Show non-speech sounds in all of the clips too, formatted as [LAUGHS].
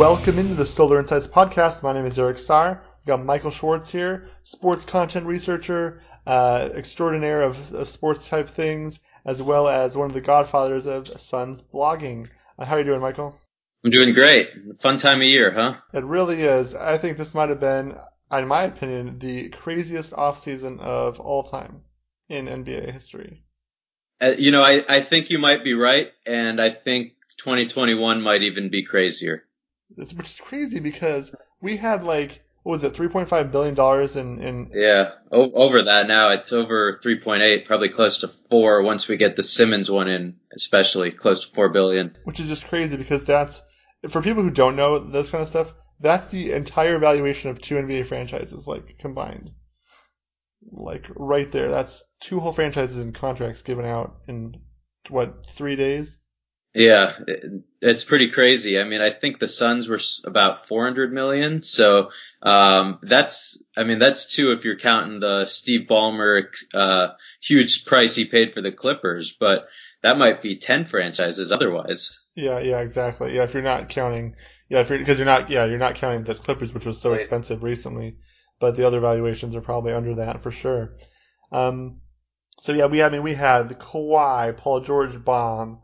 Welcome into the Solar Insights podcast. My name is Eric Saar. We've got Michael Schwartz here, sports content researcher, uh, extraordinaire of, of, sports type things, as well as one of the godfathers of Suns blogging. Uh, how are you doing, Michael? I'm doing great. Fun time of year, huh? It really is. I think this might have been, in my opinion, the craziest offseason of all time in NBA history. Uh, you know, I, I think you might be right, and I think 2021 might even be crazier. Which is crazy because we had like what was it, 3.5 billion dollars in in yeah o- over that now. It's over 3.8, probably close to four once we get the Simmons one in, especially close to four billion. Which is just crazy because that's for people who don't know this kind of stuff. That's the entire valuation of two NBA franchises, like combined. Like right there, that's two whole franchises and contracts given out in what three days. Yeah, it's pretty crazy. I mean, I think the Suns were about 400 million. So, um, that's, I mean, that's two if you're counting the Steve Ballmer, uh, huge price he paid for the Clippers, but that might be 10 franchises otherwise. Yeah, yeah, exactly. Yeah, if you're not counting, yeah, if you're, because you're not, yeah, you're not counting the Clippers, which was so Please. expensive recently, but the other valuations are probably under that for sure. Um, so yeah, we, I mean, we had the Kawhi, Paul George bomb,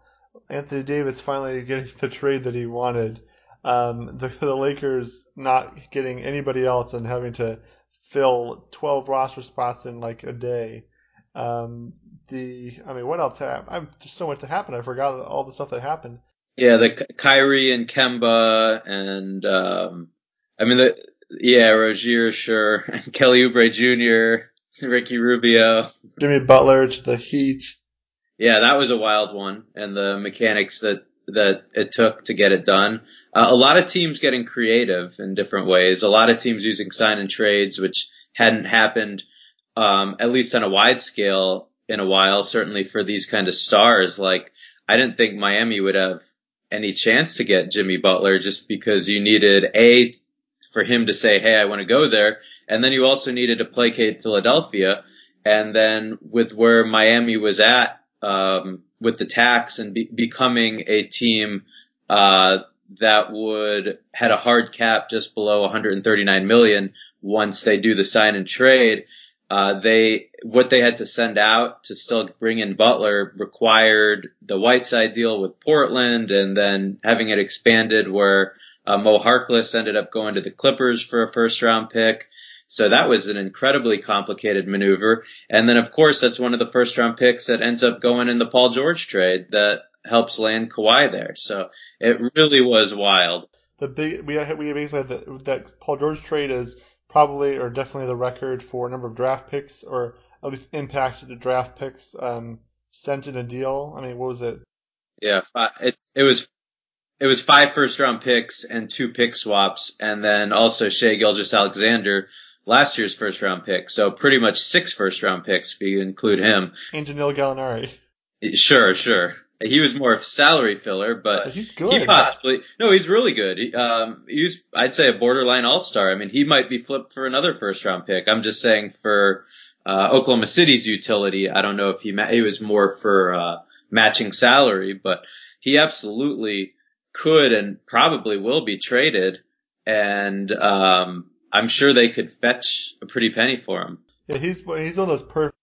Anthony Davis finally getting the trade that he wanted. Um, the, the Lakers not getting anybody else and having to fill 12 roster spots in like a day. Um, the, I mean, what else happened? I'm just so much to happen. I forgot all the stuff that happened. Yeah, the Kyrie and Kemba and, um, I mean, the, yeah, Rozier, sure, [LAUGHS] and Kelly Oubre Jr., Ricky Rubio, Jimmy Butler to the Heat. Yeah, that was a wild one, and the mechanics that that it took to get it done. Uh, a lot of teams getting creative in different ways. A lot of teams using sign and trades, which hadn't happened, um, at least on a wide scale in a while. Certainly for these kind of stars, like I didn't think Miami would have any chance to get Jimmy Butler just because you needed a for him to say, Hey, I want to go there. And then you also needed to placate Philadelphia. And then with where Miami was at um, with the tax and be- becoming a team uh, that would had a hard cap just below 139 million once they do the sign and trade. Uh, they what they had to send out to still bring in Butler required the Whiteside deal with Portland, and then having it expanded where uh, Mo Harkless ended up going to the Clippers for a first round pick. So that was an incredibly complicated maneuver. And then of course that's one of the first round picks that ends up going in the Paul George trade that helps land Kawhi there. So it really was wild. The big we we basically had that, that Paul George trade is probably or definitely the record for number of draft picks or at least impacted the draft picks um, sent in a deal. I mean, what was it? Yeah, it it was it was five first round picks and two pick swaps, and then also Shai Gilgeous-Alexander last year's first round pick. So pretty much six first round picks if you include him. And Danilo Gallinari. Sure, sure. He was more of salary filler, but he's good. He possibly no, he's really good. He, um, he's I'd say a borderline all star. I mean, he might be flipped for another first round pick. I'm just saying for uh, Oklahoma City's utility. I don't know if he ma- he was more for uh, matching salary, but he absolutely could and probably will be traded. And um, I'm sure they could fetch a pretty penny for him. Yeah, he's he's one of those perfect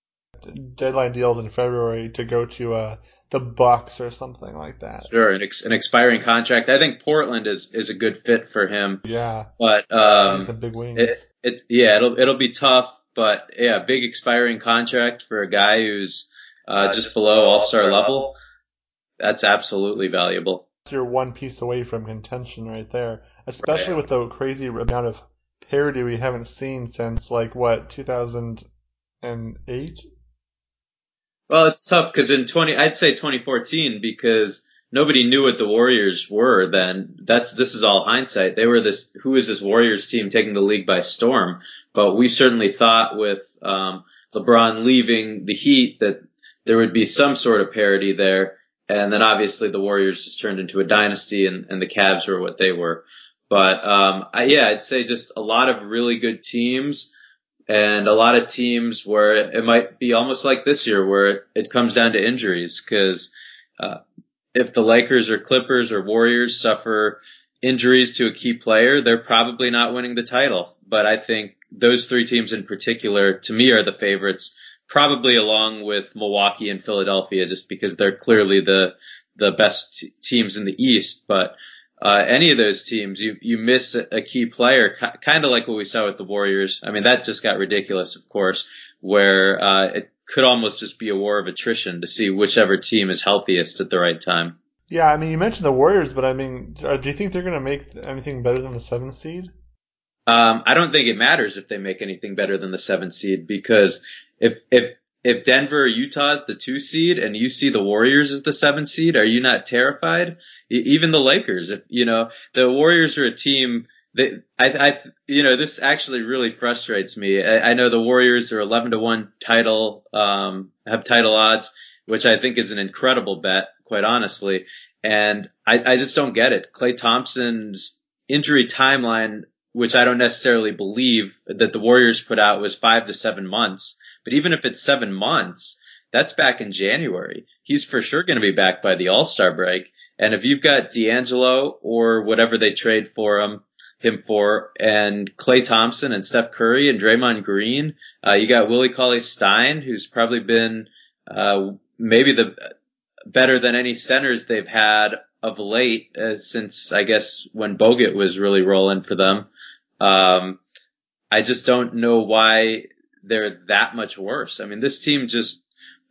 deadline deals in February to go to uh, the Bucks or something like that. Sure, an, ex- an expiring contract. I think Portland is is a good fit for him. Yeah, but um, he's a big wing. It, it yeah, it'll it'll be tough, but yeah, big expiring contract for a guy who's uh, uh just, just below All Star level. level. That's absolutely valuable. You're one piece away from contention right there, especially right. with the crazy amount of parody we haven't seen since like what 2008. Well, it's tough because in 20, I'd say 2014 because nobody knew what the Warriors were then. That's this is all hindsight. They were this who is this Warriors team taking the league by storm? But we certainly thought with um, LeBron leaving the Heat that there would be some sort of parity there. And then obviously the Warriors just turned into a dynasty and, and the Cavs were what they were. But um, I, yeah, I'd say just a lot of really good teams and a lot of teams where it might be almost like this year where it, it comes down to injuries because uh, if the Lakers or Clippers or Warriors suffer injuries to a key player, they're probably not winning the title. But I think those three teams in particular, to me, are the favorites, probably along with Milwaukee and Philadelphia, just because they're clearly the the best t- teams in the East. But uh, any of those teams, you you miss a, key player, kind of like what we saw with the Warriors. I mean, that just got ridiculous, of course, where uh, it could almost just be a war of attrition to see whichever team is healthiest at the right time. Yeah, I mean, you mentioned the Warriors, but I mean, do you think they're going to make anything better than the seventh seed? Um, I don't think it matters if they make anything better than the seventh seed because if if if Denver or Utah is the two seed and you see the Warriors as the seven seed, are you not terrified? Even the Lakers, if you know the Warriors are a team that I, I, you know, this actually really frustrates me. I, I know the Warriors are 11 to 1 title, um, have title odds, which I think is an incredible bet, quite honestly. And I, I just don't get it. Klay Thompson's injury timeline which I don't necessarily believe that the Warriors put out was five to seven months. But even if it's seven months, that's back in January. He's for sure going to be back by the All-Star break. And if you've got D'Angelo or whatever they trade for him, him for, and Klay Thompson and Steph Curry and Draymond Green, uh, you got Willie Cauley Stein, who's probably been, uh, maybe the better than any centers they've had of late, uh, since I guess when Bogut was really rolling for them. Um, I just don't know why they're that much worse. I mean, this team just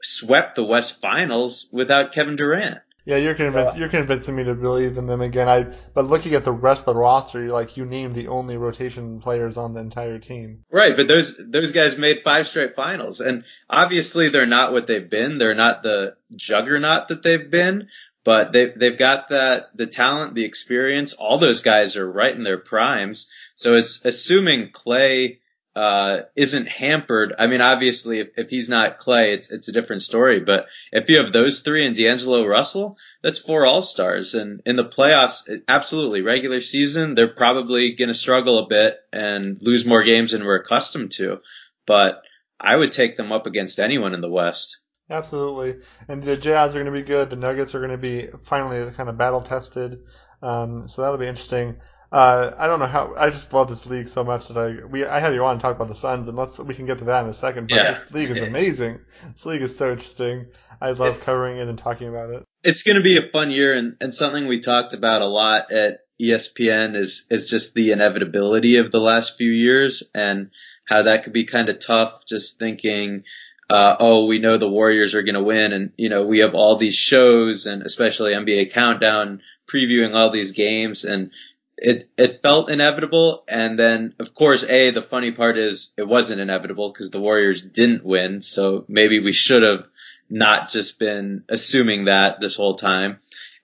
swept the West Finals without Kevin Durant. Yeah, you're convinced. You're convincing me to believe in them again. I, but looking at the rest of the roster, you're like you named the only rotation players on the entire team. Right, but those those guys made five straight finals, and obviously they're not what they've been. They're not the juggernaut that they've been, but they've they've got that the talent, the experience. All those guys are right in their primes. So it's assuming Klay uh, isn't hampered. I mean, obviously, if, if he's not Klay, it's it's a different story. But if you have those three and D'Angelo Russell, that's four All Stars. And in the playoffs, absolutely, regular season, they're probably going to struggle a bit and lose more games than we're accustomed to. But I would take them up against anyone in the West. Absolutely. And the Jazz are going to be good. The Nuggets are going to be finally kind of battle tested. Um, so that'll be interesting. Uh, I don't know how. I just love this league so much that I we I had you on to talk about the Suns, and let's we can get to that in a second. But yeah. this league is amazing. This league is so interesting. I love it's, covering it and talking about it. It's going to be a fun year, and, and something we talked about a lot at ESPN is is just the inevitability of the last few years and how that could be kind of tough. Just thinking uh, oh, we know the Warriors are going to win, and you know we have all these shows, and especially NBA Countdown previewing all these games, and it it felt inevitable. And then, of course, a the funny part is it wasn't inevitable because the Warriors didn't win, so maybe we should have not just been assuming that this whole time.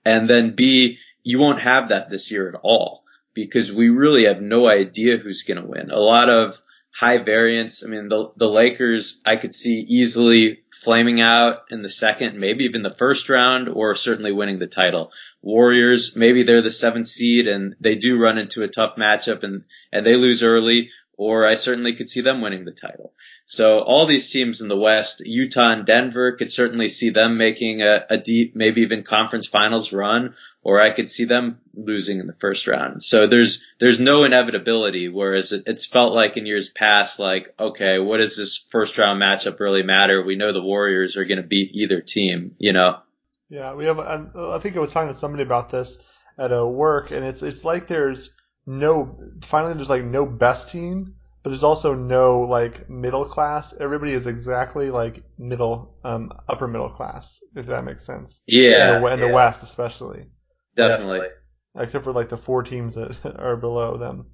And then b you won't have that this year at all because we really have no idea who's going to win. A lot of high variance. I mean, the, the Lakers, I could see easily flaming out in the second, maybe even the first round, or certainly winning the title. Warriors, maybe they're the seventh seed and they do run into a tough matchup and, and they lose early, or I certainly could see them winning the title. So all these teams in the West, Utah and Denver, could certainly see them making a, a deep, maybe even conference finals run, or I could see them losing in the first round. So there's there's no inevitability. Whereas it, it's felt like in years past, like okay, what does this first round matchup really matter? We know the Warriors are going to beat either team. You know. Yeah, we have. I think I was talking to somebody about this at a work, and it's it's like there's no finally there's like no best team, but there's also no like middle class. Everybody is exactly like middle, um, upper middle class, if that makes sense. Yeah, in the, in yeah. the West especially. Definitely. Except for like the four teams that [LAUGHS] are below them,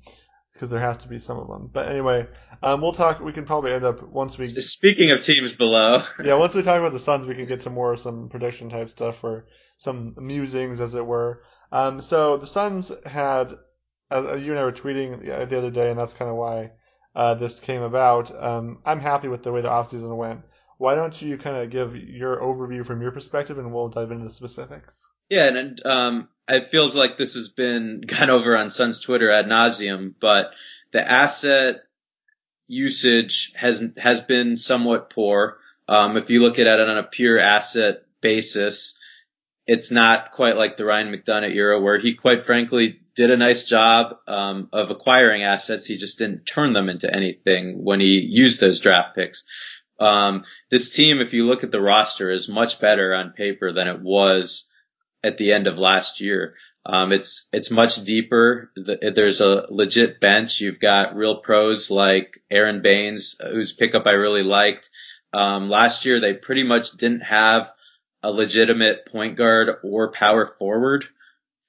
because there has to be some of them. But anyway, um, we'll talk. We can probably end up once we. Speaking of teams below. [LAUGHS] yeah, once we talk about the Suns, we can get to more of some prediction type stuff or some musings, as it were. Um, so the Suns had, uh, you and I were tweeting the other day, and that's kind of why uh, this came about. Um, I'm happy with the way the offseason went. Why don't you kind of give your overview from your perspective, and we'll dive into the specifics. Yeah, and um, it feels like this has been [LAUGHS] gone over on Suns Twitter ad nauseum, but the asset usage has has been somewhat poor. Um, if you look at it on a pure asset basis, it's not quite like the Ryan McDonough era where he quite frankly did a nice job um, of acquiring assets. He just didn't turn them into anything when he used those draft picks. Um, this team, if you look at the roster, is much better on paper than it was at the end of last year. Um, it's it's much deeper. There's a legit bench. You've got real pros like Aaron Baynes, whose pickup I really liked. Um, last year they pretty much didn't have a legitimate point guard or power forward,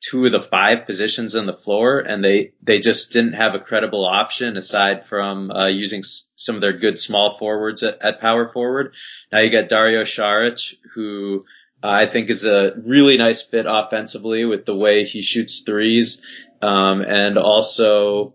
two of the five positions on the floor, and they they just didn't have a credible option aside from uh, using some of their good small forwards at, at power forward. Now you got Dario Saric, who I think is a really nice fit offensively with the way he shoots threes, um, and also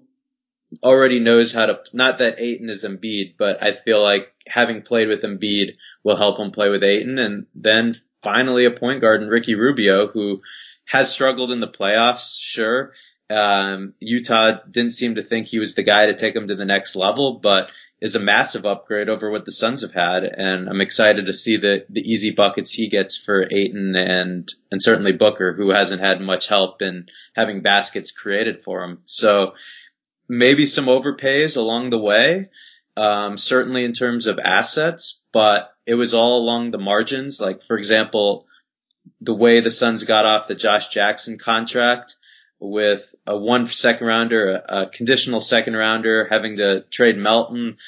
already knows how to. Not that Ayton is Embiid, but I feel like having played with Embiid will help him play with Ayton, and then finally a point guard in Ricky Rubio who has struggled in the playoffs, sure. Um, Utah didn't seem to think he was the guy to take them to the next level, but is a massive upgrade over what the Suns have had. And I'm excited to see the, the easy buckets he gets for Ayton and, and certainly Booker, who hasn't had much help in having baskets created for him. So maybe some overpays along the way. Um, certainly in terms of assets, but it was all along the margins. Like, for example, the way the Suns got off the Josh Jackson contract with a one second rounder, a, a conditional second rounder, having to trade Melton.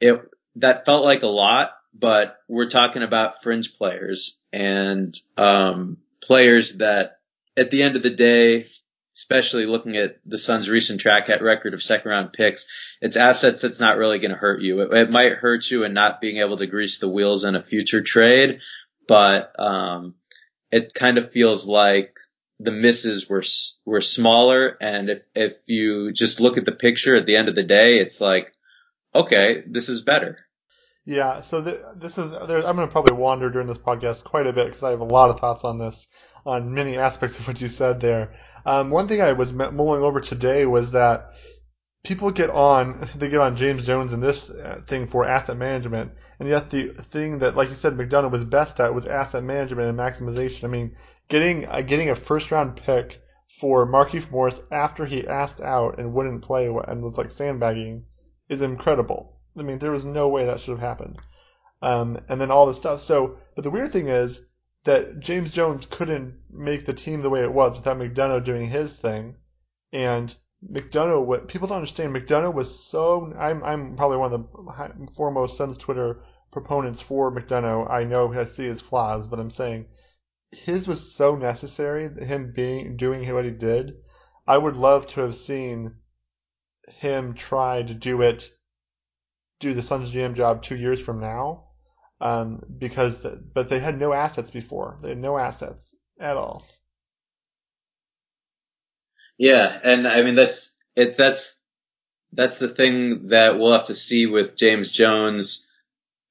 It, that felt like a lot, but we're talking about fringe players and, um, players that at the end of the day, especially looking at the Suns' recent track record of second round picks, it's assets that's not really going to hurt you. It, it, might hurt you in not being able to grease the wheels in a future trade, but um, it kind of feels like the misses were were smaller, and if if you just look at the picture at the end of the day, it's like, okay, this is better. Yeah, so th- this is I'm going to probably wander during this podcast quite a bit because I have a lot of thoughts on this, on many aspects of what you said there. Um, one thing I was mulling over today was that people get on [LAUGHS] they get on James Jones and this uh, thing for asset management, and yet the thing that, like you said, McDonough was best at was asset management and maximization. I mean, getting uh, getting a first round pick for Markieff Morris after he asked out and wouldn't play and was like sandbagging is incredible. I mean, there was no way that should have happened. Um, and then all this stuff. So, but the weird thing is that James Jones couldn't make the team the way it was without McDonough doing his thing. And McDonough, what people don't understand, McDonough was so. I'm I'm probably one of the foremost Suns Twitter proponents for McDonough. I know I see his flaws, but I'm saying his was so necessary. Him being doing what he did, I would love to have seen him try to do it, do the Suns GM job two years from now, um, because the, but they had no assets before. They had no assets at all. Yeah, and I mean that's it. That's that's the thing that we'll have to see with James Jones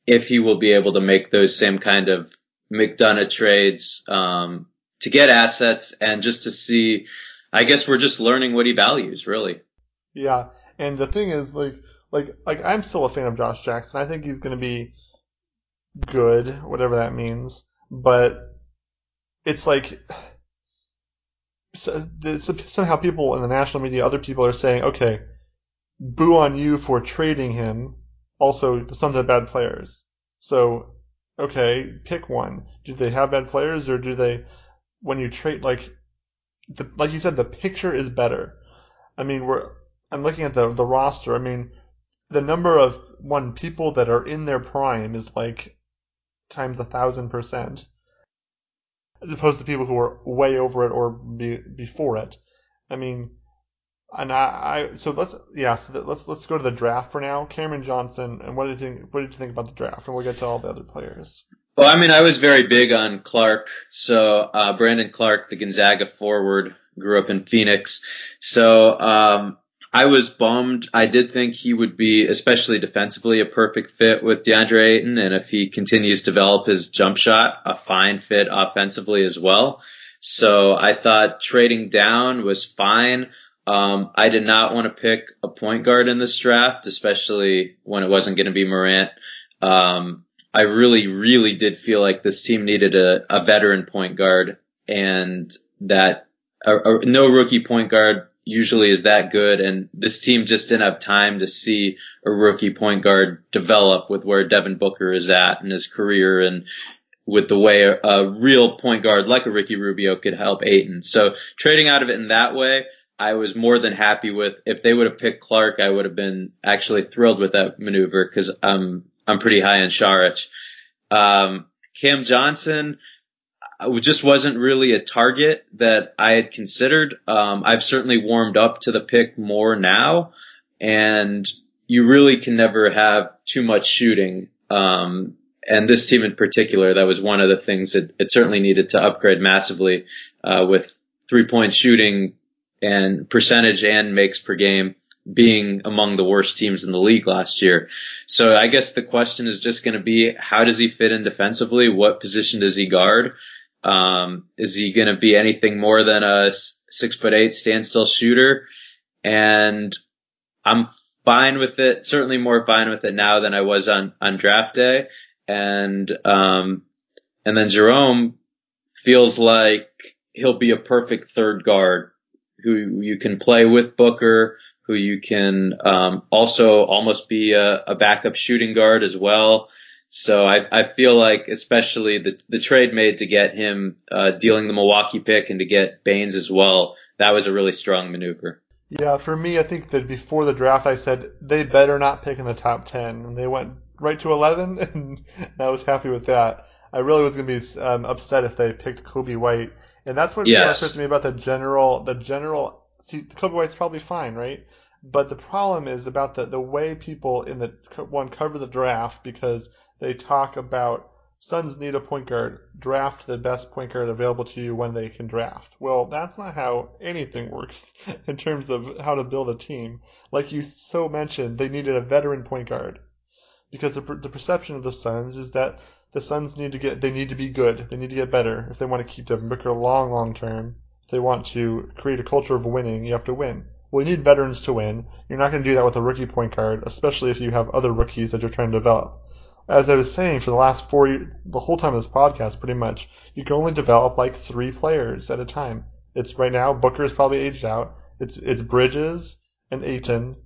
if he will be able to make those same kind of McDonough trades um, to get assets and just to see. I guess we're just learning what he values, really. Yeah, and the thing is, like, like, like I'm still a fan of Josh Jackson. I think he's going to be good, whatever that means. But it's like so, somehow people in the national media, other people are saying, okay, boo on you for trading him. Also, the Suns have bad players. So okay, pick one. Do they have bad players, or do they? When you trade, like, the, like you said, the picture is better. I mean, we're I'm looking at the the roster. I mean, the number of one people that are in their prime is like times a thousand percent, as opposed to people who are way over it or be, before it. I mean, and I, I so let's yeah so let's let's go to the draft for now. Cameron Johnson, and what did you think? What did you think about the draft? And we'll get to all the other players. Well, I mean, I was very big on Clarke. So uh, Brandon Clarke, the Gonzaga forward, grew up in Phoenix. So um, I was bummed. I did think he would be, especially defensively, a perfect fit with DeAndre Ayton, and if he continues to develop his jump shot, a fine fit offensively as well. So I thought trading down was fine. Um, I did not want to pick a point guard in this draft, especially when it wasn't going to be Morant. Um, I really, really did feel like this team needed a, a veteran point guard and that a, a, no rookie point guard usually is that good. And this team just didn't have time to see a rookie point guard develop with where Devin Booker is at in his career and with the way a, a real point guard like a Ricky Rubio could help Ayton. So trading out of it in that way, I was more than happy with. If they would have picked Clarke, I would have been actually thrilled with that maneuver because I'm I'm pretty high on Saric. Um, Cam Johnson just wasn't really a target that I had considered. Um, I've certainly warmed up to the pick more now, and you really can never have too much shooting. Um, and this team in particular, that was one of the things that it certainly needed to upgrade massively uh, with three point shooting and percentage and makes per game being among the worst teams in the league last year. So I guess the question is just going to be how does he fit in defensively? What position does he guard? Um, is he going to be anything more than a six foot eight standstill shooter? And I'm fine with it. Certainly more fine with it now than I was on on draft day. And um, and then Jerome feels like he'll be a perfect third guard who you can play with Booker, who you can um, also almost be a, a, backup shooting guard as well. So I, I feel like, especially the the trade made to get him uh, dealing the Milwaukee pick and to get Baynes as well, that was a really strong maneuver. Yeah, for me, I think that before the draft, I said they better not pick in the top ten, and they went right to eleven, [LAUGHS] and I was happy with that. I really was going to be um, upset if they picked Coby White, and that's what yes. frustrates me about the general. The general. See, Coby White's probably fine, right? But the problem is about the the way people in the one cover the draft because they talk about Suns need a point guard. Draft the best point guard available to you when they can draft. Well, that's not how anything [LAUGHS] works in terms of how to build a team. Like you so mentioned, they needed a veteran point guard because the, the perception of the Suns is that the Suns need to get they need to be good. They need to get better if they want to keep Devin Booker long, long term. If they want to create a culture of winning, you have to win. Well, you need veterans to win. You're not going to do that with a rookie point guard, especially if you have other rookies that you're trying to develop. As I was saying for the last four, the whole time of this podcast, pretty much, you can only develop like three players at a time. It's right now Booker is probably aged out. It's it's Bridges and Ayton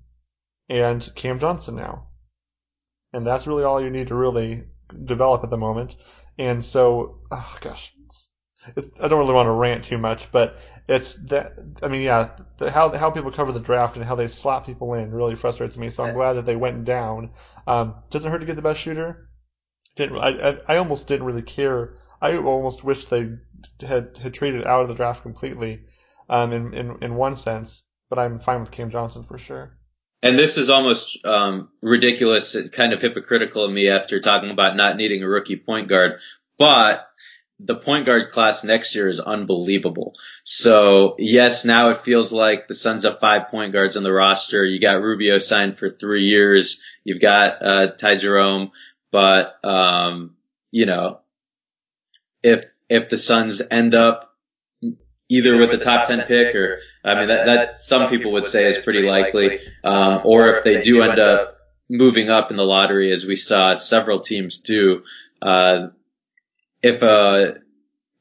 and Cam Johnson now, and that's really all you need to really develop at the moment. And so, oh gosh, it's, I don't really want to rant too much, but it's that. I mean, yeah, the, how how people cover the draft and how they slot people in really frustrates me. So I'm glad that they went down. Um, doesn't hurt to get the best shooter. Didn't I, I? I almost didn't really care. I almost wish they had had traded out of the draft completely. Um, in in in one sense, but I'm fine with Cam Johnson for sure. And this is almost um, ridiculous, kind of hypocritical of me after talking about not needing a rookie point guard. But the point guard class next year is unbelievable. So yes, now it feels like the Suns have five point guards on the roster. You got Rubio signed for three years. You've got uh, Ty Jerome, but um, you know, if if the Suns end up either with the top 10 pick or, I mean, that, that some people would say is pretty likely, um, or if they do end up moving up in the lottery as we saw several teams do, uh, if, uh,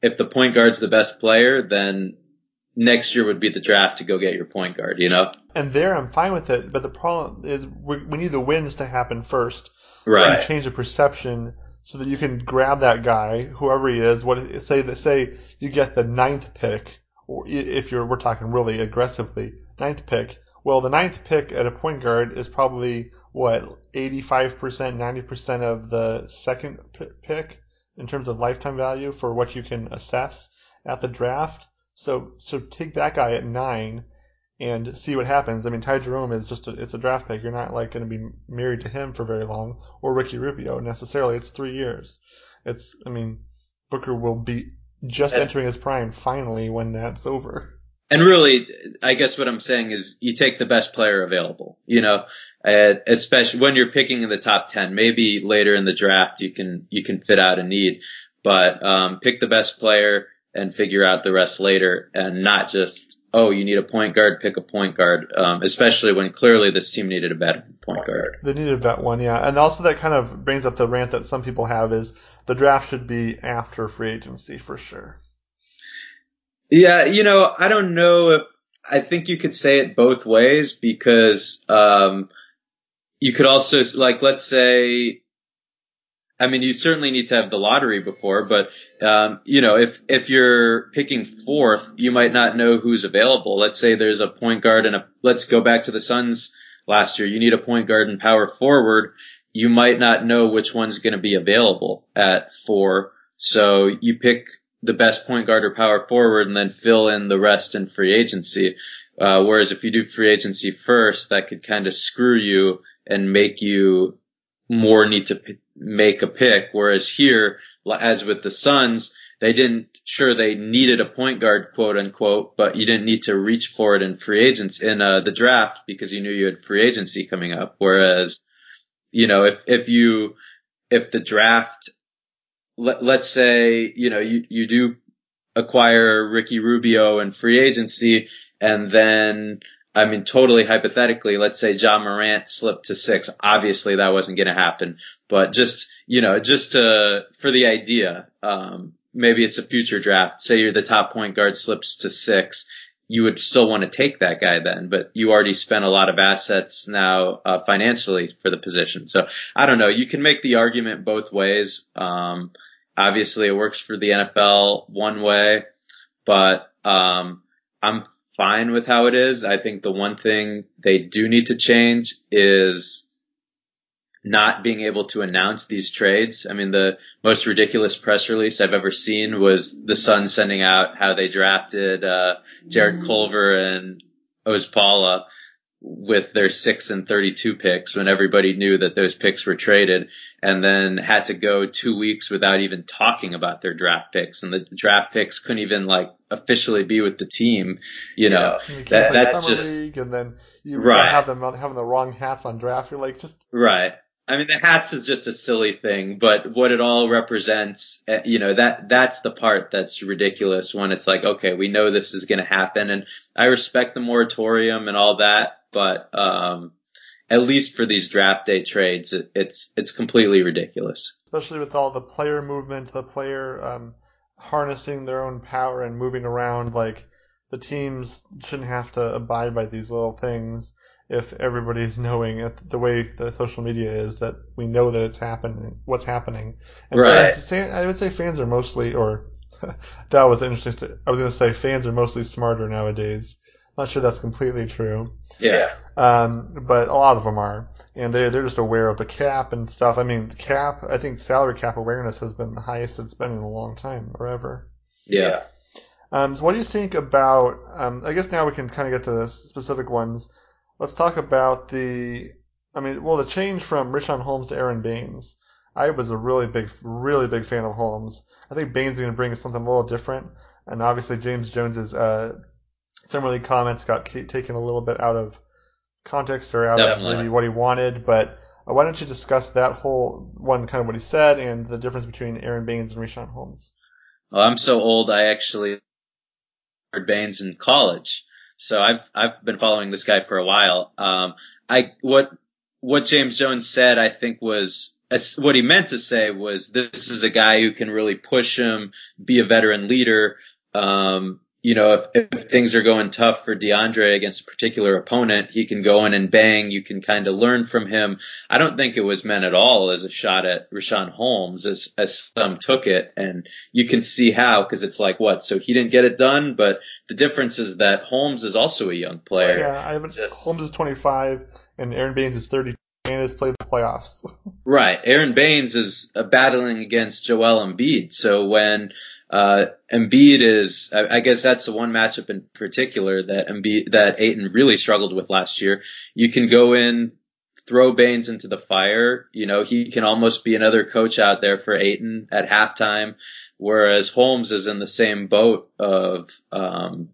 if the point guard's the best player, then next year would be the draft to go get your point guard, you know? And there I'm fine with it, but the problem is we, we need the wins to happen first. Right. change the perception so that you can grab that guy, whoever he is. What say that say you get the ninth pick, or if you're we're talking really aggressively, ninth pick. Well, the ninth pick at a point guard is probably what 85%, 90% of the second pick in terms of lifetime value for what you can assess at the draft. So so take that guy at nine and see what happens. I mean, Ty Jerome is just a, it's a draft pick. You're not like going to be married to him for very long, or Ricky Rubio necessarily. It's three years. It's I mean, Booker will be just and, entering his prime finally when that's over. And really, I guess what I'm saying is you take the best player available. You know, uh, especially when you're picking in the top ten. Maybe later in the draft you can you can fit out a need, but um, pick the best player and figure out the rest later, and not just oh, you need a point guard, pick a point guard, um, especially when clearly this team needed a better point guard. They needed a that one, yeah. And also that kind of brings up the rant that some people have is the draft should be after free agency for sure. Yeah, you know, I don't know if I think you could say it both ways because um, you could also like let's say I mean, you certainly need to have the lottery before, but um, you know, if if you're picking fourth, you might not know who's available. Let's say there's a point guard and a. Let's go back to the Suns last year. You need a point guard and power forward. You might not know which one's going to be available at four, so you pick the best point guard or power forward and then fill in the rest in free agency. Uh, whereas if you do free agency first, that could kind of screw you and make you more need to p- make a pick. Whereas here, as with the Suns, they didn't, sure they needed a point guard, quote unquote, but you didn't need to reach for it in free agents in uh, the draft because you knew you had free agency coming up. Whereas, you know, if, if you, if the draft let, let's say, you know, you, you do acquire Ricky Rubio in free agency and then, I mean, totally hypothetically, let's say Ja Morant slipped to six. Obviously that wasn't going to happen, but just, you know, just to, for the idea, um, maybe it's a future draft. Say you're the top point guard slips to six. You would still want to take that guy then, but you already spent a lot of assets now, uh, financially for the position. So I don't know. You can make the argument both ways. Um, Obviously, it works for the NFL one way, but um, I'm fine with how it is. I think the one thing they do need to change is not being able to announce these trades. I mean, the most ridiculous press release I've ever seen was the Sun sending out how they drafted uh, Jarrett Culver and Okpala with their six and 32 picks when everybody knew that those picks were traded and then had to go two weeks without even talking about their draft picks and the draft picks couldn't even like officially be with the team. You know, yeah. that, that's just, and then you right. have them having the wrong hats on draft. You're like just, right. I mean, the hats is just a silly thing, but what it all represents, eh, you know, that, that's the part that's ridiculous when it's like, okay, we know this is going to happen and I respect the moratorium and all that, but, um, at least for these draft day trades, it, it's, it's completely ridiculous. Especially with all the player movement, the player, um, harnessing their own power and moving around, like, the teams shouldn't have to abide by these little things if everybody's knowing the way the social media is that we know that it's happening, what's happening. And right. Fans, I would say fans are mostly, or [LAUGHS] that was interesting. I was going to say fans are mostly smarter nowadays. Not sure that's completely true. Yeah. Um, but a lot of them are, and they they're just aware of the cap and stuff. I mean, cap. I think salary cap awareness has been the highest it's been in a long time, or ever. Yeah. Um, so what do you think about? Um, I guess now we can kind of get to the specific ones let's talk about the. I mean, well, the change from Richaun Holmes to Aaron Baynes. I was a really big, really big fan of Holmes. I think Baynes is going to bring something a little different, and obviously James Jones's uh, summer league comments got taken a little bit out of context or out Definitely. of maybe what he wanted. But uh, why don't you discuss that whole one, kind of what he said, and the difference between Aaron Baynes and Richaun Holmes? Well, I'm so old. I actually heard Baynes in college. So I've I've been following this guy for a while. Um, I what what James Jones said, I think was what he meant to say was this is a guy who can really push him, be a veteran leader, um, you know, if, if things are going tough for DeAndre against a particular opponent, he can go in and bang. You can kind of learn from him. I don't think it was meant at all as a shot at Richaun Holmes as, as some took it. And you can see how, cause it's like what? So he didn't get it done, but the difference is that Holmes is also a young player. Yeah, I haven't, Just, Holmes is 25 and Aaron Baynes is 30 and has played the playoffs. [LAUGHS] right. Aaron Baynes is uh, battling against Joel Embiid. So when, uh, Embiid is, I, I, guess that's the one matchup in particular that Embiid, that Ayton really struggled with last year. You can go in, throw Baynes into the fire. You know, he can almost be another coach out there for Ayton at halftime, whereas Holmes is in the same boat of, um,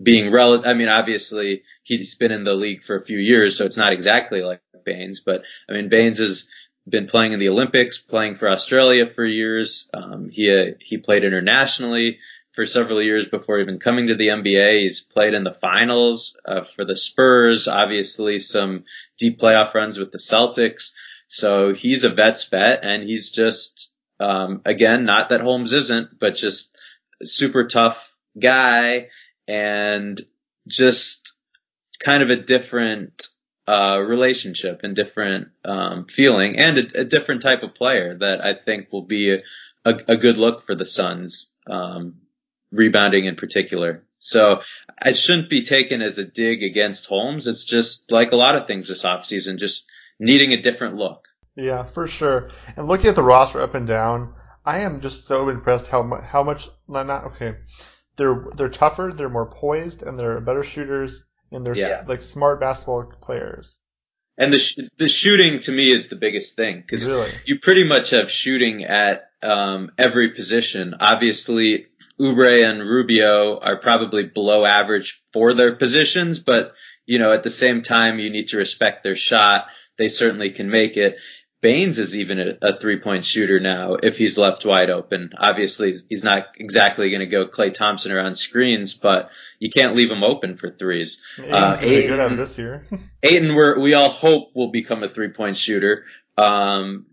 being relative. I mean, obviously he's been in the league for a few years, so it's not exactly like Baynes, but I mean, Baynes is, been playing in the Olympics, playing for Australia for years. Um, he uh, he played internationally for several years before even coming to the NBA. He's played in the finals uh, for the Spurs, obviously some deep playoff runs with the Celtics. So he's a vet's vet, and he's just um, again not that Holmes isn't, but just super tough guy and just kind of a different uh, relationship and different um, feeling and a, a, different type of player that I think will be a, a, a good look for the Suns, um, rebounding in particular. So I shouldn't be taken as a dig against Holmes. It's just like a lot of things this offseason, just needing a different look. Yeah, for sure. And looking at the roster up and down, I am just so impressed how much, how much, not, okay. They're, they're tougher, they're more poised, and they're better shooters and they're yeah. like smart basketball players. And the sh- the shooting to me is the biggest thing because really? you pretty much have shooting at um, every position. Obviously, Oubre and Rubio are probably below average for their positions, but you know at the same time you need to respect their shot. They certainly can make it. Baynes is even a, a three point shooter now if he's left wide open. Obviously, he's not exactly going to go Klay Thompson around screens, but you can't leave him open for threes. Uh, Ayton, good at this year. [LAUGHS] Ayton, we we all hope will become a three point shooter. Um,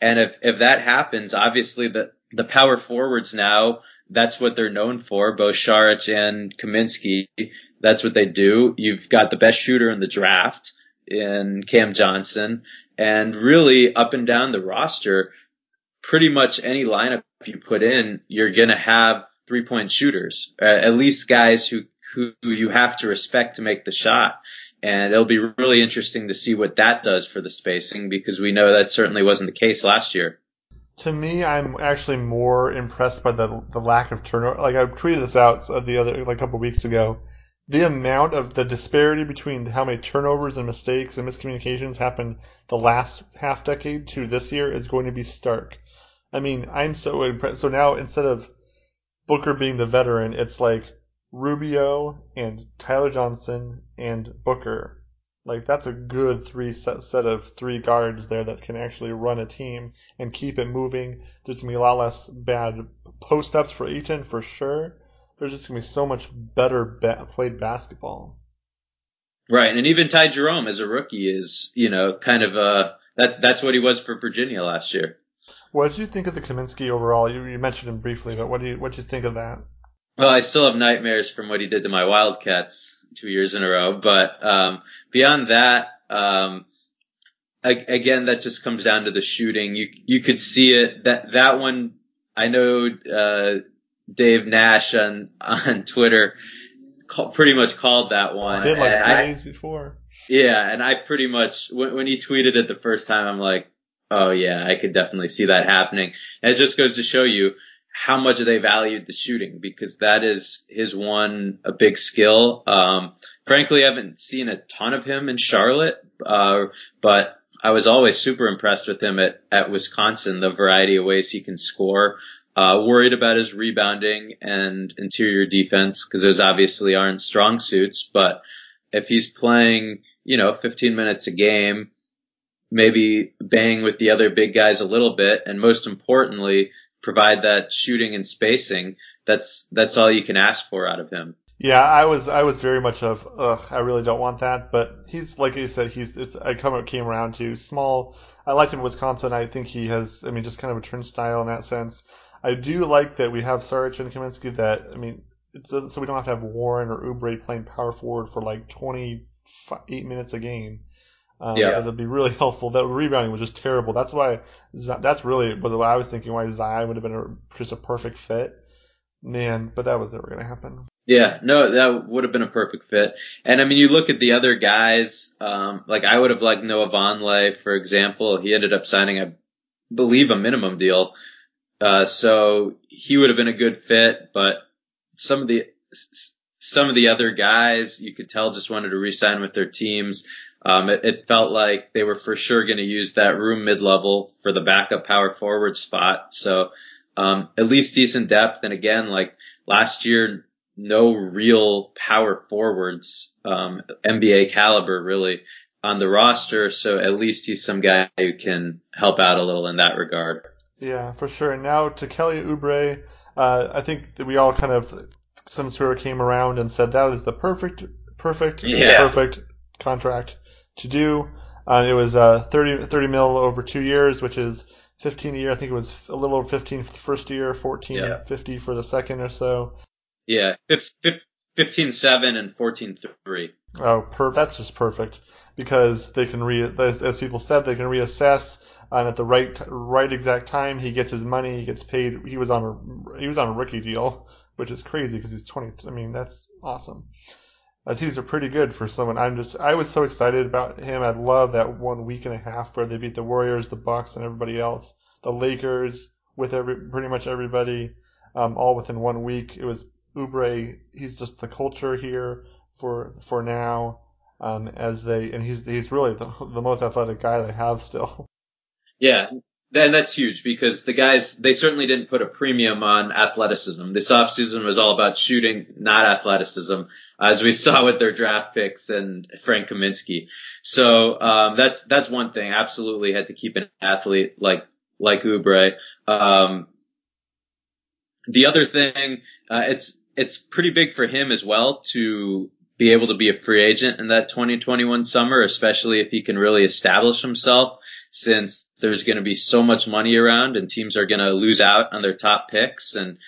and if, if that happens, obviously the, the power forwards now, that's what they're known for, both Saric and Kaminsky. That's what they do. You've got the best shooter in the draft in Cam Johnson and really up and down the roster, pretty much any lineup you put in, you're going to have three point shooters, uh, at least guys who, who you have to respect to make the shot. And it'll be really interesting to see what that does for the spacing because we know that certainly wasn't the case last year. To me, I'm actually more impressed by the the lack of turnover. Like I tweeted this out the other like a couple weeks ago the amount of the disparity between how many turnovers and mistakes and miscommunications happened the last half decade to this year is going to be stark. I mean, I'm so impressed. So now instead of Booker being the veteran, it's like Rubio and Tyler Johnson and Booker. Like that's a good three set set of three guards there that can actually run a team and keep it moving. There's gonna be a lot less bad post ups for Ayton for sure there's just gonna be so much better ba- played basketball. Right, and even Ty Jerome as a rookie is, you know, kind of uh that that's what he was for Virginia last year. What did you think of the Kaminsky overall? You, you mentioned him briefly, but what do you what did you think of that? Well, I still have nightmares from what he did to my Wildcats two years in a row, but um, beyond that, um, again, that just comes down to the shooting. You you could see it that that one. I know uh, Dave Nash on on Twitter call, pretty much called that one. Did like days before. Yeah, and I pretty much when, when he tweeted it the first time, I'm like, oh yeah, I could definitely see that happening. And it just goes to show you how much they valued the shooting because that is his one a big skill. Um, frankly, I haven't seen a ton of him in Charlotte, uh, but I was always super impressed with him at, at Wisconsin, the variety of ways he can score. Uh, worried about his rebounding and interior defense because those obviously aren't strong suits. But if he's playing, you know, 15 minutes a game, maybe bang with the other big guys a little bit, and most importantly, provide that shooting and spacing. That's that's all you can ask for out of him. Yeah, I was I was very much of ugh, I really don't want that, but he's like you said, he's it's I come came around to small. I liked him in Wisconsin. I think he has, I mean, just kind of a turnstile in that sense. I do like that we have Saric and Kaminsky. That I mean, so we don't have to have Warren or Oubre playing power forward for like 28 minutes a game. Um, yeah, that'd be really [LAUGHS] helpful. That rebounding was just terrible. That's why that's really what I was thinking. Why Zion would have been a, just a perfect fit, man. But that was never going to happen. Yeah, no, that would have been a perfect fit. And I mean, you look at the other guys. Um, like I would have liked Noah Vonleh, for example. He ended up signing, I believe, a minimum deal uh, so he would have been a good fit, but some of the, some of the other guys you could tell just wanted to resign with their teams. Um, it, it, felt like they were for sure going to use that room mid level for the backup power forward spot. So, um, at least decent depth. And again, like last year, no real power forwards, um, NBA caliber really on the roster. So at least he's some guy who can help out a little in that regard. Yeah, for sure. And now to Kelly Oubre, uh, I think that we all kind of some sort of came around and said that is the perfect, perfect, yeah. perfect contract to do. Uh, it was uh, 30, 30 mil over two years, which is 15 a year. I think it was a little over 15 for the first year, 14 yeah. 50 for the second or so. Yeah, 15-7 and 14-3. Oh, per- that's just perfect because they can re as, as people said they can reassess and at the right right exact time he gets his money he gets paid. He was on a he was on a rookie deal which is crazy because he's 20 I mean that's awesome. As he's are pretty good for someone. I'm just I was so excited about him. I love that one week and a half where they beat the Warriors the Bucks and everybody else. The Lakers with every pretty much everybody um, all within one week. It was Oubre. He's just the culture here for for now um, as they and he's he's really the, the most athletic guy they have still. [LAUGHS] Yeah, and that's huge because the guys they certainly didn't put a premium on athleticism. This offseason was all about shooting, not athleticism, as we [LAUGHS] saw with their draft picks and Frank Kaminsky. So um, that's that's one thing. Absolutely had to keep an athlete like like Oubre. Um, the other thing, uh, it's it's pretty big for him as well to be able to be a free agent in that 2021 summer, especially if he can really establish himself since there's going to be so much money around and teams are going to lose out on their top picks and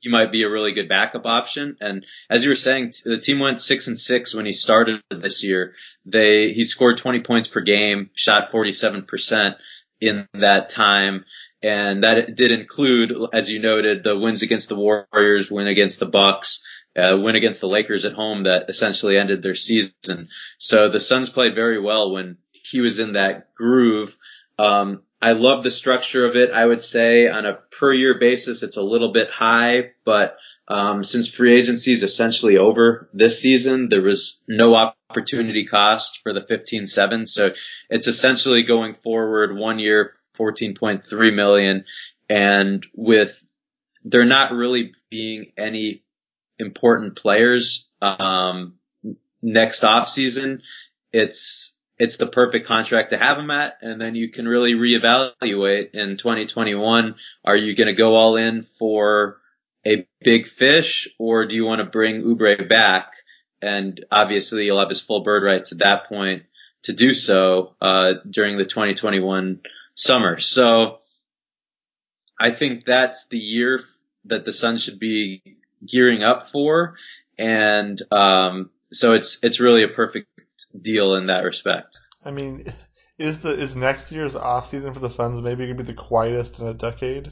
he might be a really good backup option. And as you were saying, the team went six and six when he started this year. They, he scored 20 points per game, shot 47% in that time. And that did include, as you noted, the wins against the Warriors, win against the Bucks, uh, win against the Lakers at home that essentially ended their season. So the Suns played very well when he was in that groove. Um, I love the structure of it. I would say on a per year basis, it's a little bit high, but um, since free agency is essentially over this season, there was no opportunity cost for the 15-7. So it's essentially going forward one year, 14.3 million. And with there not really being any important players um, next off season, it's it's the perfect contract to have him at, and then you can really reevaluate in 2021. Are you going to go all in for a big fish, or do you want to bring Oubre back? And obviously, you'll have his full bird rights at that point to do so uh, during the 2021 summer. So I think that's the year that the Suns should be gearing up for, and um, so it's it's really a perfect deal in that respect. I mean, [LAUGHS] is the is next year's off season for the Suns maybe gonna be the quietest in a decade?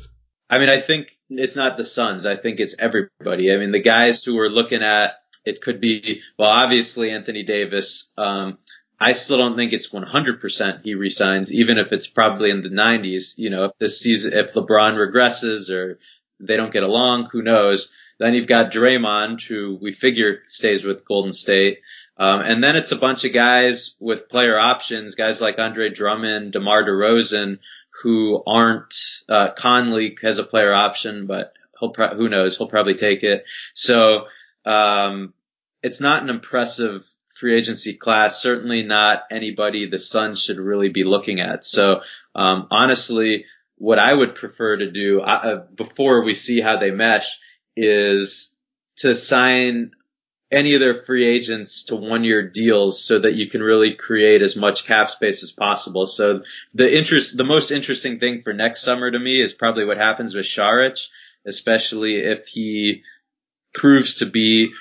I mean, I think it's not the Suns. I think it's everybody. I mean, the guys who are looking at it could be well, obviously Anthony Davis. Um, I still don't think it's 100% he resigns, even if it's probably in the 90s. You know, if this season, if LeBron regresses or they don't get along, who knows? Then you've got Draymond, who we figure stays with Golden State. Um, and then it's a bunch of guys with player options, guys like Andre Drummond, DeMar DeRozan, who aren't, uh, Conley has a player option, but he'll, pro- who knows, he'll probably take it. So, um, it's not an impressive free agency class, certainly not anybody the Suns should really be looking at. So, um, honestly, what I would prefer to do uh, before we see how they mesh is to sign any of their free agents to one year deals so that you can really create as much cap space as possible. So the interest, the most interesting thing for next summer to me is probably what happens with Saric, especially if he proves to be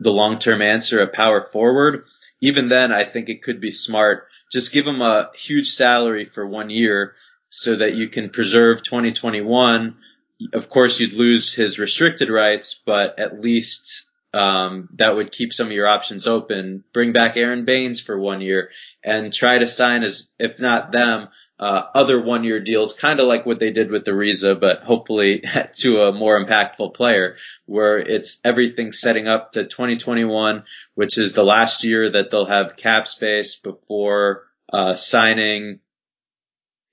the long-term answer at power forward. Even then, I think it could be smart. Just give him a huge salary for one year so that you can preserve 2021. Of course, you'd lose his restricted rights, but at least um, that would keep some of your options open. Bring back Aron Baynes for one year and try to sign as, if not them, uh, other one year deals, kind of like what they did with the Ariza, but hopefully [LAUGHS] to a more impactful player where it's everything setting up to 2021, which is the last year that they'll have cap space before, uh, signing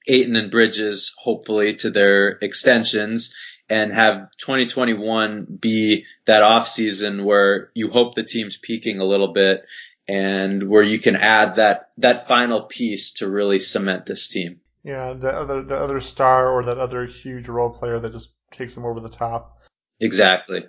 Ayton and Bridges, hopefully to their extensions and have 2021 be that off season where you hope the team's peaking a little bit and where you can add that, that final piece to really cement this team. Yeah, the other, the other star or that other huge role player that just takes them over the top. Exactly.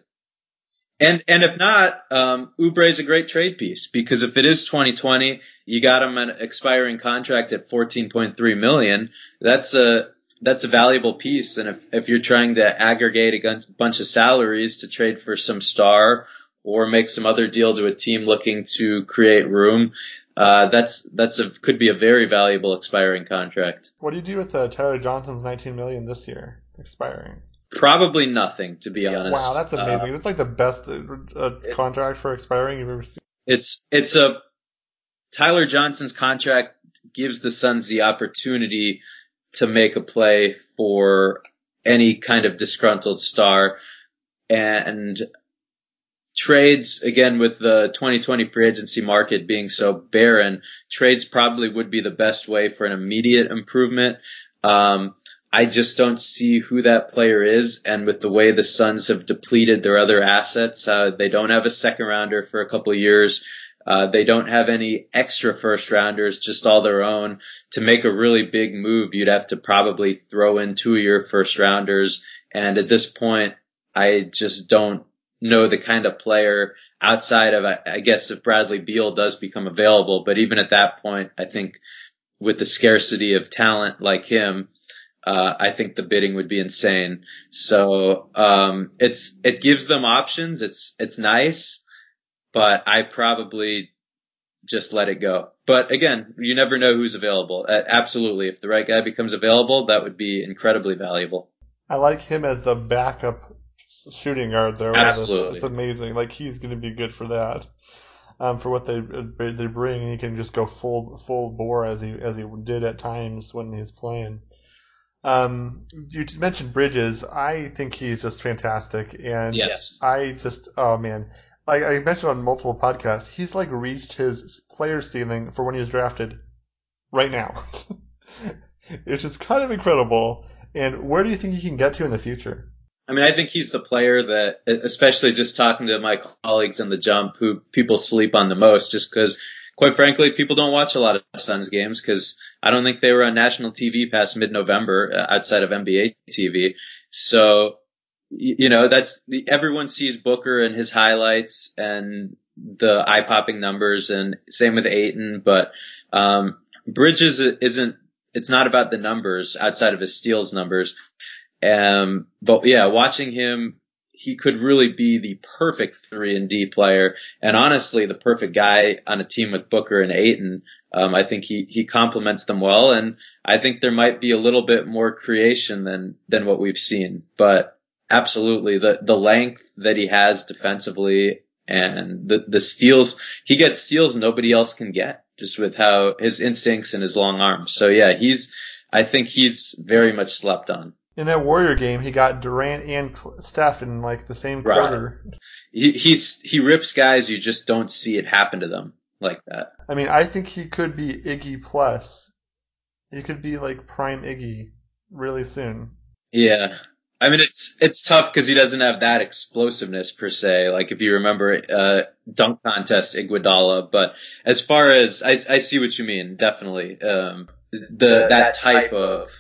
And and if not, um, Oubre is a great trade piece because if it is 2020, you got him an expiring contract at 14.3 million. That's a that's a valuable piece. And if, if you're trying to aggregate a bunch of salaries to trade for some star or make some other deal to a team looking to create room, uh, that's that's a could be a very valuable expiring contract. What do you do with uh, Tyler Johnson's 19 million this year expiring? Probably nothing, to be honest. Wow, that's amazing. Uh, that's like the best uh, uh contract for expiring you've ever seen. It's it's a Tyler Johnson's contract gives the Suns the opportunity to make a play for any kind of disgruntled star, and trades again with the 2020 free agency market being so barren, trades probably would be the best way for an immediate improvement. Um, I just don't see who that player is, and with the way the Suns have depleted their other assets, uh, they don't have a second rounder for a couple of years. Uh, they don't have any extra first rounders, just all their own. To make a really big move, you'd have to probably throw in two of your first rounders. And at this point, I just don't know the kind of player outside of, I guess, if Bradley Beal does become available. But even at that point, I think with the scarcity of talent like him, uh, I think the bidding would be insane. So, um, it's, it gives them options. It's, it's nice, but I probably just let it go. But again, you never know who's available. Uh, absolutely. If the right guy becomes available, that would be incredibly valuable. I like him as the backup shooting guard there. Absolutely, it's amazing. Like he's going to be good for that. Um, for what they they bring, he can just go full full bore as he as he did at times when he's playing. Um, you mentioned Bridges. I think he's just fantastic, and yes. I just oh man, like I mentioned on multiple podcasts, he's like reached his player ceiling for when he was drafted right now. [LAUGHS] it's just kind of incredible. And where do you think he can get to in the future? I mean, I think he's the player that, especially just talking to my colleagues in the jump, who people sleep on the most, just because, quite frankly, people don't watch a lot of Suns games because I don't think they were on national TV past mid-November uh, outside of NBA TV. So, you know, that's the, everyone sees Booker and his highlights and the eye-popping numbers, and same with Ayton, but um, Bridges isn't. It's not about the numbers outside of his steals numbers. Um, but yeah, watching him, he could really be the perfect three and D player, and honestly, the perfect guy on a team with Booker and Ayton. Um, I think he he complements them well, and I think there might be a little bit more creation than than what we've seen. But absolutely, the the length that he has defensively and the the steals he gets steals nobody else can get just with how his instincts and his long arms. So yeah, he's I think he's very much slept on in that Warrior game, he got Durant and Steph in like the same quarter. He, he's he rips guys. You just don't see it happen to them like that. I mean, I think he could be Iggy plus. He could be like prime Iggy really soon. Yeah. I mean, it's it's tough because he doesn't have that explosiveness per se. Like if you remember, uh, dunk contest Iguodala. But as far as I, I see what you mean, definitely. Um, the, the that type of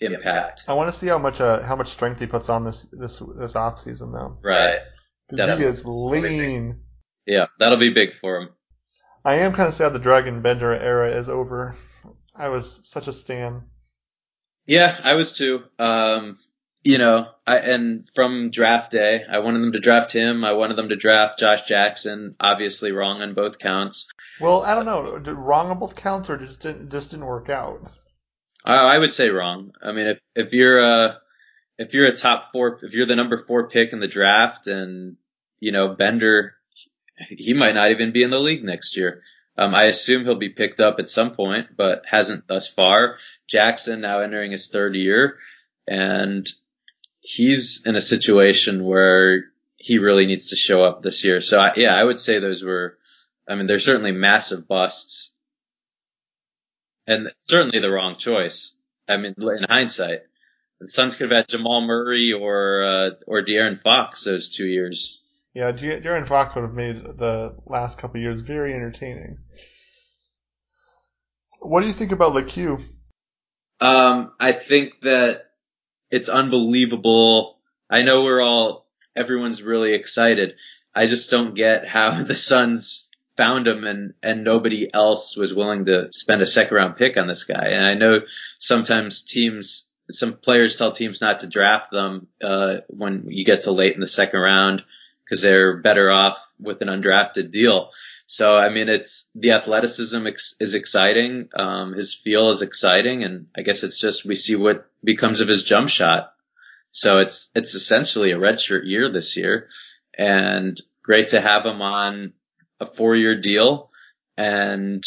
impact. I want to see how much uh, how much strength he puts on this this this off season though. Right. Because he is lean. Yeah, that'll be big for him. I am kind of sad the Dragan Bender era is over. I was such a stan. Yeah, I was too. Um, you know, I and from draft day, I wanted them to draft him. I wanted them to draft Josh Jackson. Obviously, wrong on both counts. Well, I don't know. Wrong on both counts, or just didn't just didn't work out. I would say wrong. I mean, if if you're a if you're a top four, if you're the number four pick in the draft, and you know Bender, he might not even be in the league next year. Um, I assume he'll be picked up at some point, but hasn't thus far. Jackson now entering his third year, and he's in a situation where he really needs to show up this year. So I, yeah, I would say those were. I mean, they're certainly massive busts and certainly the wrong choice. I mean, in hindsight, the Suns could have had Jamal Murray or uh, or De'Aaron Fox those two years. Yeah, De- De'Aaron Fox would have made the last couple years very entertaining. What do you think about Lecque? Um, I think that it's unbelievable. I know we're all everyone's really excited. I just don't get how [LAUGHS] the Suns found him and, and nobody else was willing to spend a second round pick on this guy. And I know sometimes teams, some players tell teams not to draft them, uh, when you get to late in the second round. because they're better off with an undrafted deal. So I mean, it's the athleticism ex- is exciting. Um, his feel is exciting, and I guess it's just we see what becomes of his jump shot. So it's it's essentially a redshirt year this year, and great to have him on a four year deal, and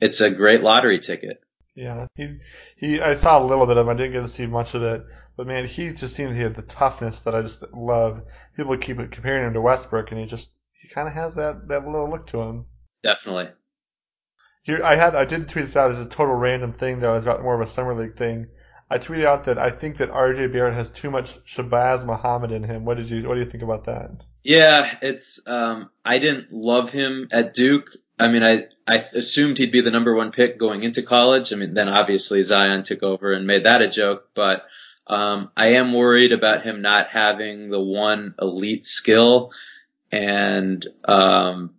it's a great lottery ticket. Yeah, he he. I saw a little bit of him. I didn't get to see much of it, but man, he just seems he had the toughness that I just love. People keep comparing him to Westbrook, and he just he kind of has that that little look to him. Definitely. Here, I had I did tweet this out as a total random thing though. It's about more of a summer league thing. I tweeted out that I think that R.J. Barrett has too much Shabazz Muhammad in him. What did you What do you think about that? Yeah, it's um I didn't love him at Duke. I mean, I I assumed he'd be the number one pick going into college. I mean, then obviously Zion took over and made that a joke, but um I am worried about him not having the one elite skill and um,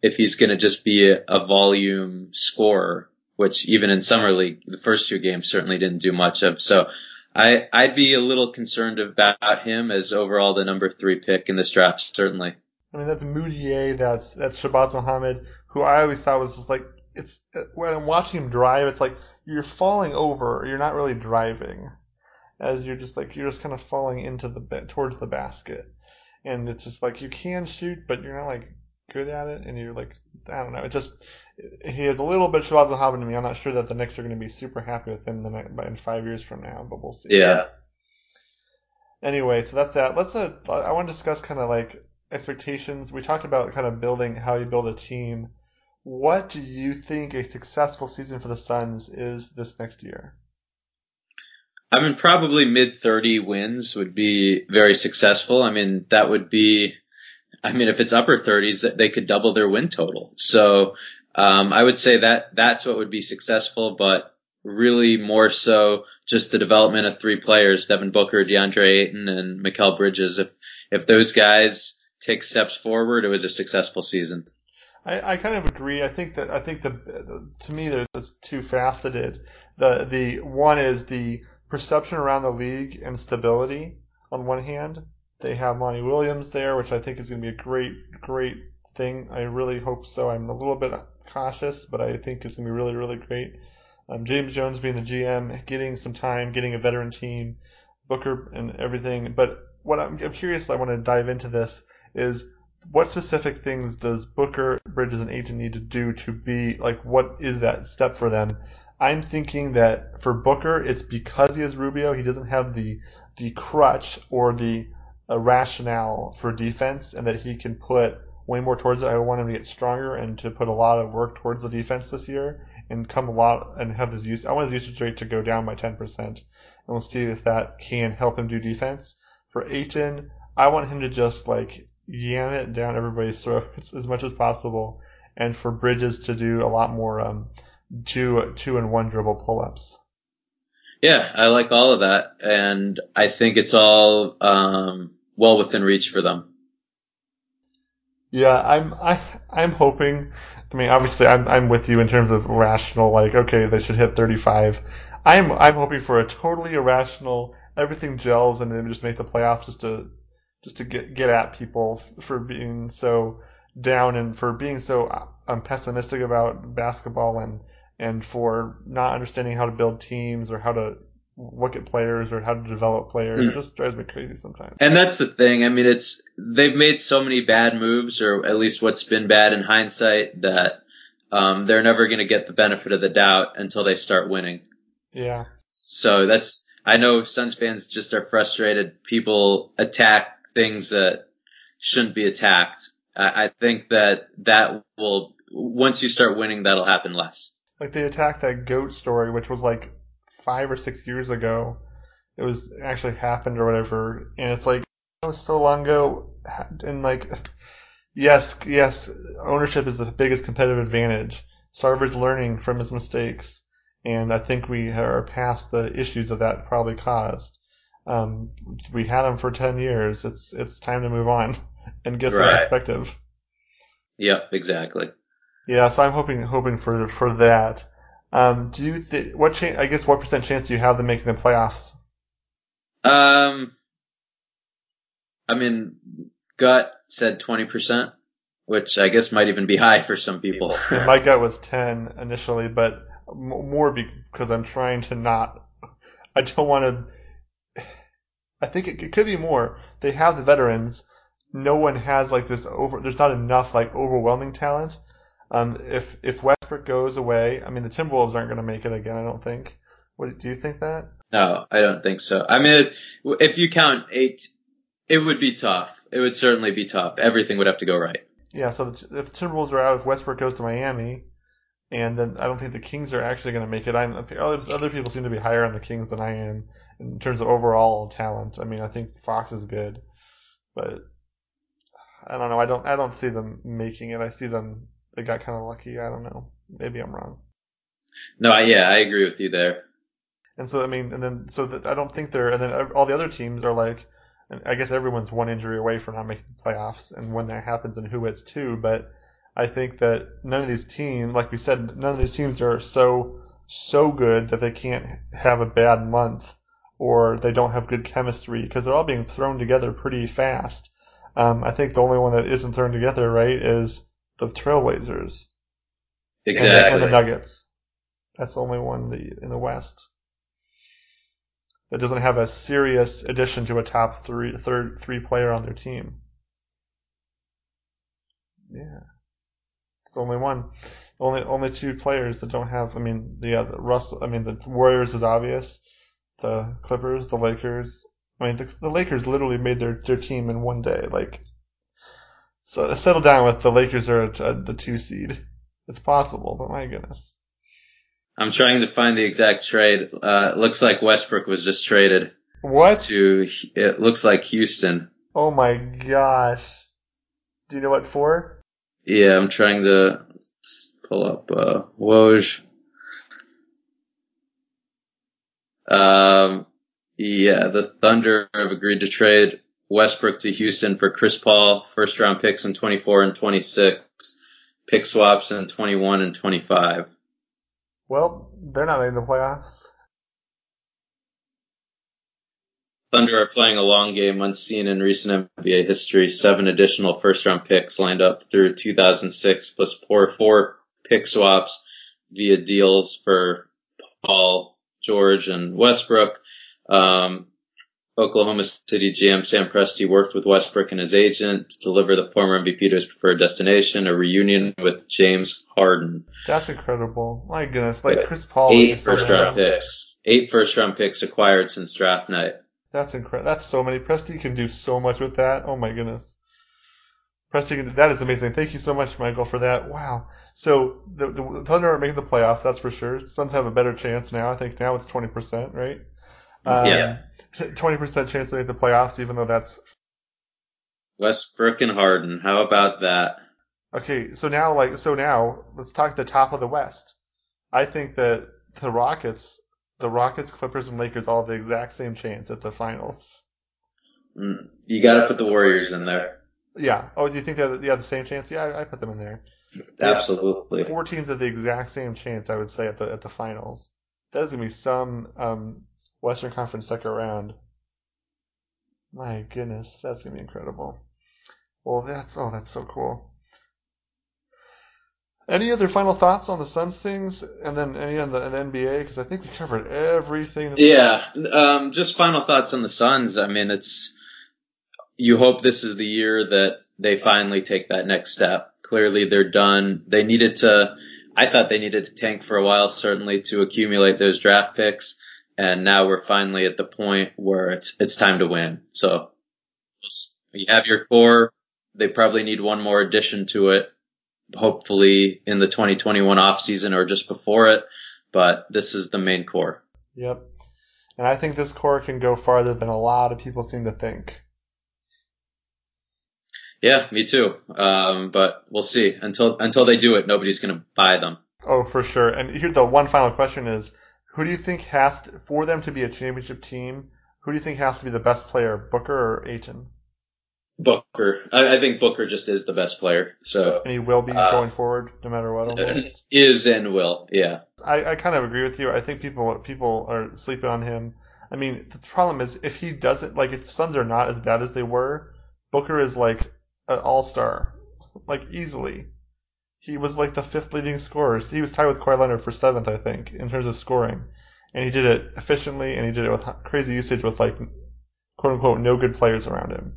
if he's going to just be a, a, volume scorer, which even in summer league, the first two games certainly didn't do much of. So I, I'd be a little concerned about him as overall the number three pick in this draft, certainly. I mean, that's Mudiay, that's, that's Shabazz Muhammad, who I always thought was just like, it's, when I'm watching him drive, it's like you're falling over, you're not really driving. As you're just like, you're just kind of falling into the, towards the basket and it's just like you can shoot, but you're not like good at it, and you're like I don't know. It just he is a little bit Shabazz Muhammad to me. I'm not sure that the Knicks are going to be super happy with him in, in five years from now, but we'll see. Yeah. Anyway, so that's that. Let's. Uh, I want to discuss kind of like expectations. We talked about kind of building how you build a team. What do you think a successful season for the Suns is this next year? I mean, probably mid 30 wins would be very successful. I mean, that would be, I mean, if it's upper 30s, that they could double their win total. So, um, I would say that that's what would be successful, but really more so just the development of three players, Devin Booker, DeAndre Ayton, and Mikal Bridges. If, if those guys take steps forward, it was a successful season. I, I kind of agree. I think that, I think the, to me, there's, it's two faceted. The, the one is the, perception around the league and stability on one hand. They have Monty Williams there, which I think is going to be a great, great thing. I really hope so. I'm a little bit cautious, but I think it's going to be really, really great. Um, James Jones being the GM, getting some time, getting a veteran team, Booker and everything. But what I'm, I'm curious, I want to dive into this is what specific things does Booker, Bridges, and Ayton need to do to be like? What is that step for them I'm thinking that for Booker, it's because he has Rubio. He doesn't have the the crutch or the uh, rationale for defense, and that he can put way more towards it. I want him to get stronger and to put a lot of work towards the defense this year and come a lot and have his use. I want his usage rate to go down by 10%, and we'll see if that can help him do defense. For Ayton, I want him to just like yam it down everybody's throats [LAUGHS] as much as possible, and for Bridges to do a lot more um, two two and one dribble pull ups. Yeah, I like all of that, and I think it's all um, well within reach for them. Yeah, I'm I I'm hoping. I mean, obviously, I'm I'm with you in terms of rational. Like, okay, they should hit 35. I'm I'm hoping for a totally irrational. Everything gels and then just make the playoffs just to just to get get at people for being so down and for being so I'm um, pessimistic about basketball and and for not understanding how to build teams or how to look at players or how to develop players. Mm. It just drives me crazy sometimes. And that's the thing. I mean, it's they've made so many bad moves, or at least what's been bad in hindsight, that um, they're never going to get the benefit of the doubt until they start winning. Yeah. So that's I know Suns fans just are frustrated. People attack things that shouldn't be attacked. I, I think that that will once you start winning, that'll happen less like they attacked that goat story, which was like five or six years ago. It was actually happened or whatever, and it's like it was so long ago, and like yes, yes, ownership is the biggest competitive advantage. Sarver's learning from his mistakes, and I think we are past the issues that that probably caused. Um, we had him for ten years. It's it's time to move on and get some right. perspective. Yep, exactly. Yeah, so I'm hoping hoping for for that. Um, do you th- what chance? I guess what percent chance do you have them making the playoffs? Um, I mean, gut said 20%, which I guess might even be high for some people. [LAUGHS] my gut was 10 initially, but more because I'm trying to not. I don't want to. I think it, it could be more. They have the veterans. No one has like this over. There's not enough like overwhelming talent. Um, if if Westbrook goes away, I mean the Timberwolves aren't going to make it again. I don't think. What do you think that? No, I don't think so. I mean, if you count eight, it would be tough. It would certainly be tough. Everything would have to go right. Yeah. So the, if Timberwolves are out, if Westbrook goes to Miami, and then I don't think the Kings are actually going to make it. I'm other people seem to be higher on the Kings than I am in terms of overall talent. I mean, I think Fox is good, but I don't know. I don't I don't see them making it. I see them. They got kind of lucky. I don't know. Maybe I'm wrong. No, I, yeah, I agree with you there. And so I mean, and then so that I don't think they're, and then all the other teams are like, and I guess everyone's one injury away from not making the playoffs, and when that happens, and who it's to. But I think that none of these teams, like we said, none of these teams are so so good that they can't have a bad month or they don't have good chemistry because they're all being thrown together pretty fast. Um, I think the only one that isn't thrown together right is the Trailblazers. Exactly. And, and the Nuggets. That's the only one in the West that doesn't have a serious addition to a top three, third, three player on their team. Yeah, it's only one, only only two players that don't have. I mean, the uh, the Russell. I mean, the Warriors is obvious. The Clippers, the Lakers. I mean, the, the Lakers literally made their their team in one day. Like, so settle down with the Lakers are a, a, the two seed. It's possible, but my goodness. I'm trying to find the exact trade. Uh, it looks like Westbrook was just traded. What? To it looks like Houston. Oh my gosh. Do you know what for? Yeah, I'm trying to pull up uh, Woj. Um, yeah, the Thunder have agreed to trade Westbrook to Houston for Chris Paul, first round picks in 24 and 26, pick swaps in 21 and 25. Well, they're not making the playoffs. Thunder are playing a long game unseen in recent NBA history. Seven additional first round picks lined up through 2006 plus four, four pick swaps via deals for Paul, George, and Westbrook. Um, Oklahoma City GM Sam Presti worked with Westbrook and his agent to deliver the former MVP to his preferred destination, a reunion with James Harden. That's incredible. My goodness. Like Chris Paul. Eight first round picks. Eight first round picks acquired since draft night. That's incredible. That's so many. Presti can do so much with that. Oh my goodness. Presti can, that is amazing. Thank you so much, Michael, for that. Wow. So the, the Thunder are making the playoffs, that's for sure. Suns have a better chance now. I think now it's 20%, right? Um, yeah. Twenty percent chance to make the playoffs, even though that's Westbrook and Harden. How about that? Okay, so now like so now let's talk the top of the West. I think that the Rockets, the Rockets, Clippers, and Lakers all have the exact same chance at the finals. Mm, you got to put the Warriors in there. Yeah. Oh, do you think they have, the same chance? Yeah, I, I put them in there. Absolutely. Four teams have the exact same chance, I would say, at the at the finals. That is gonna be some um, Western Conference second round. My goodness, that's gonna be incredible. Well, that's oh, that's so cool. Any other final thoughts on the Suns things, and then any on the, on the NBA? Because I think we covered everything. Yeah, um, just final thoughts on the Suns. I mean, it's you hope this is the year that they finally take that next step. Clearly, they're done. They needed to. I thought they needed to tank for a while, certainly to accumulate those draft picks and now we're finally at the point where it's it's time to win. So you have your core. They probably need one more addition to it, hopefully in the 2021 off season or just before it. But this is the main core. Yep, and I think this core can go farther than a lot of people seem to think. Yeah, me too. Um, but we'll see. Until until they do it, nobody's going to buy them. Oh, for sure. And here, the one final question is who do you think has to, for them to be a championship team? Who do you think has to be the best player, Booker or Ayton? Booker. I, I think Booker just is the best player. So and he will be uh, going forward, no matter what. Almost. Is and will, yeah. I, I kind of agree with you. I think people people are sleeping on him. I mean, the problem is if he doesn't like if the Suns are not as bad as they were, Booker is like an All Star, like easily. He was like the fifth leading scorer. He was tied with Kawhi Leonard for seventh, I think, in terms of scoring, and he did it efficiently, and he did it with crazy usage with like quote unquote no good players around him.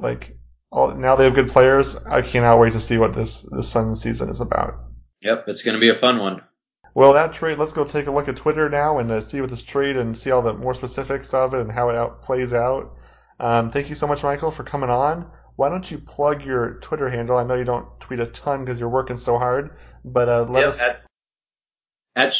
Like all, now they have good players. I cannot wait to see what this this Suns season is about. Yep, it's going to be a fun one. Well, that trade. Let's go take a look at Twitter now and uh, see what this trade and see all the more specifics of it and how it out, plays out. Um, thank you so much, Michael, for coming on. Why don't you plug your Twitter handle? I know you don't tweet a ton because you're working so hard, but uh, let yep, us at, at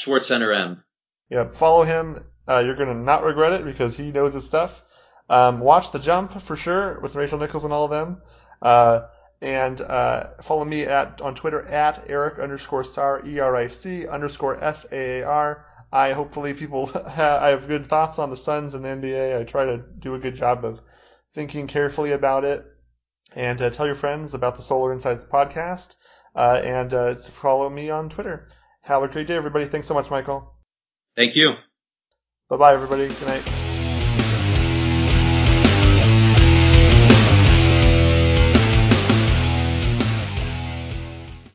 M. Yeah, follow him. Uh, you're gonna not regret it because he knows his stuff. Um, watch the jump for sure with Rachel Nichols and all of them. Uh, and uh, follow me at on Twitter at Eric underscore Saar E R I C underscore S A A R. I hopefully people have, [LAUGHS] I have good thoughts on the Suns and the NBA. I try to do a good job of thinking carefully about it. And uh, tell your friends about the Solar Insights podcast. Uh, and uh, follow me on Twitter. Have a great day, everybody. Thanks so much, Michael. Thank you. Bye bye, everybody. Good night.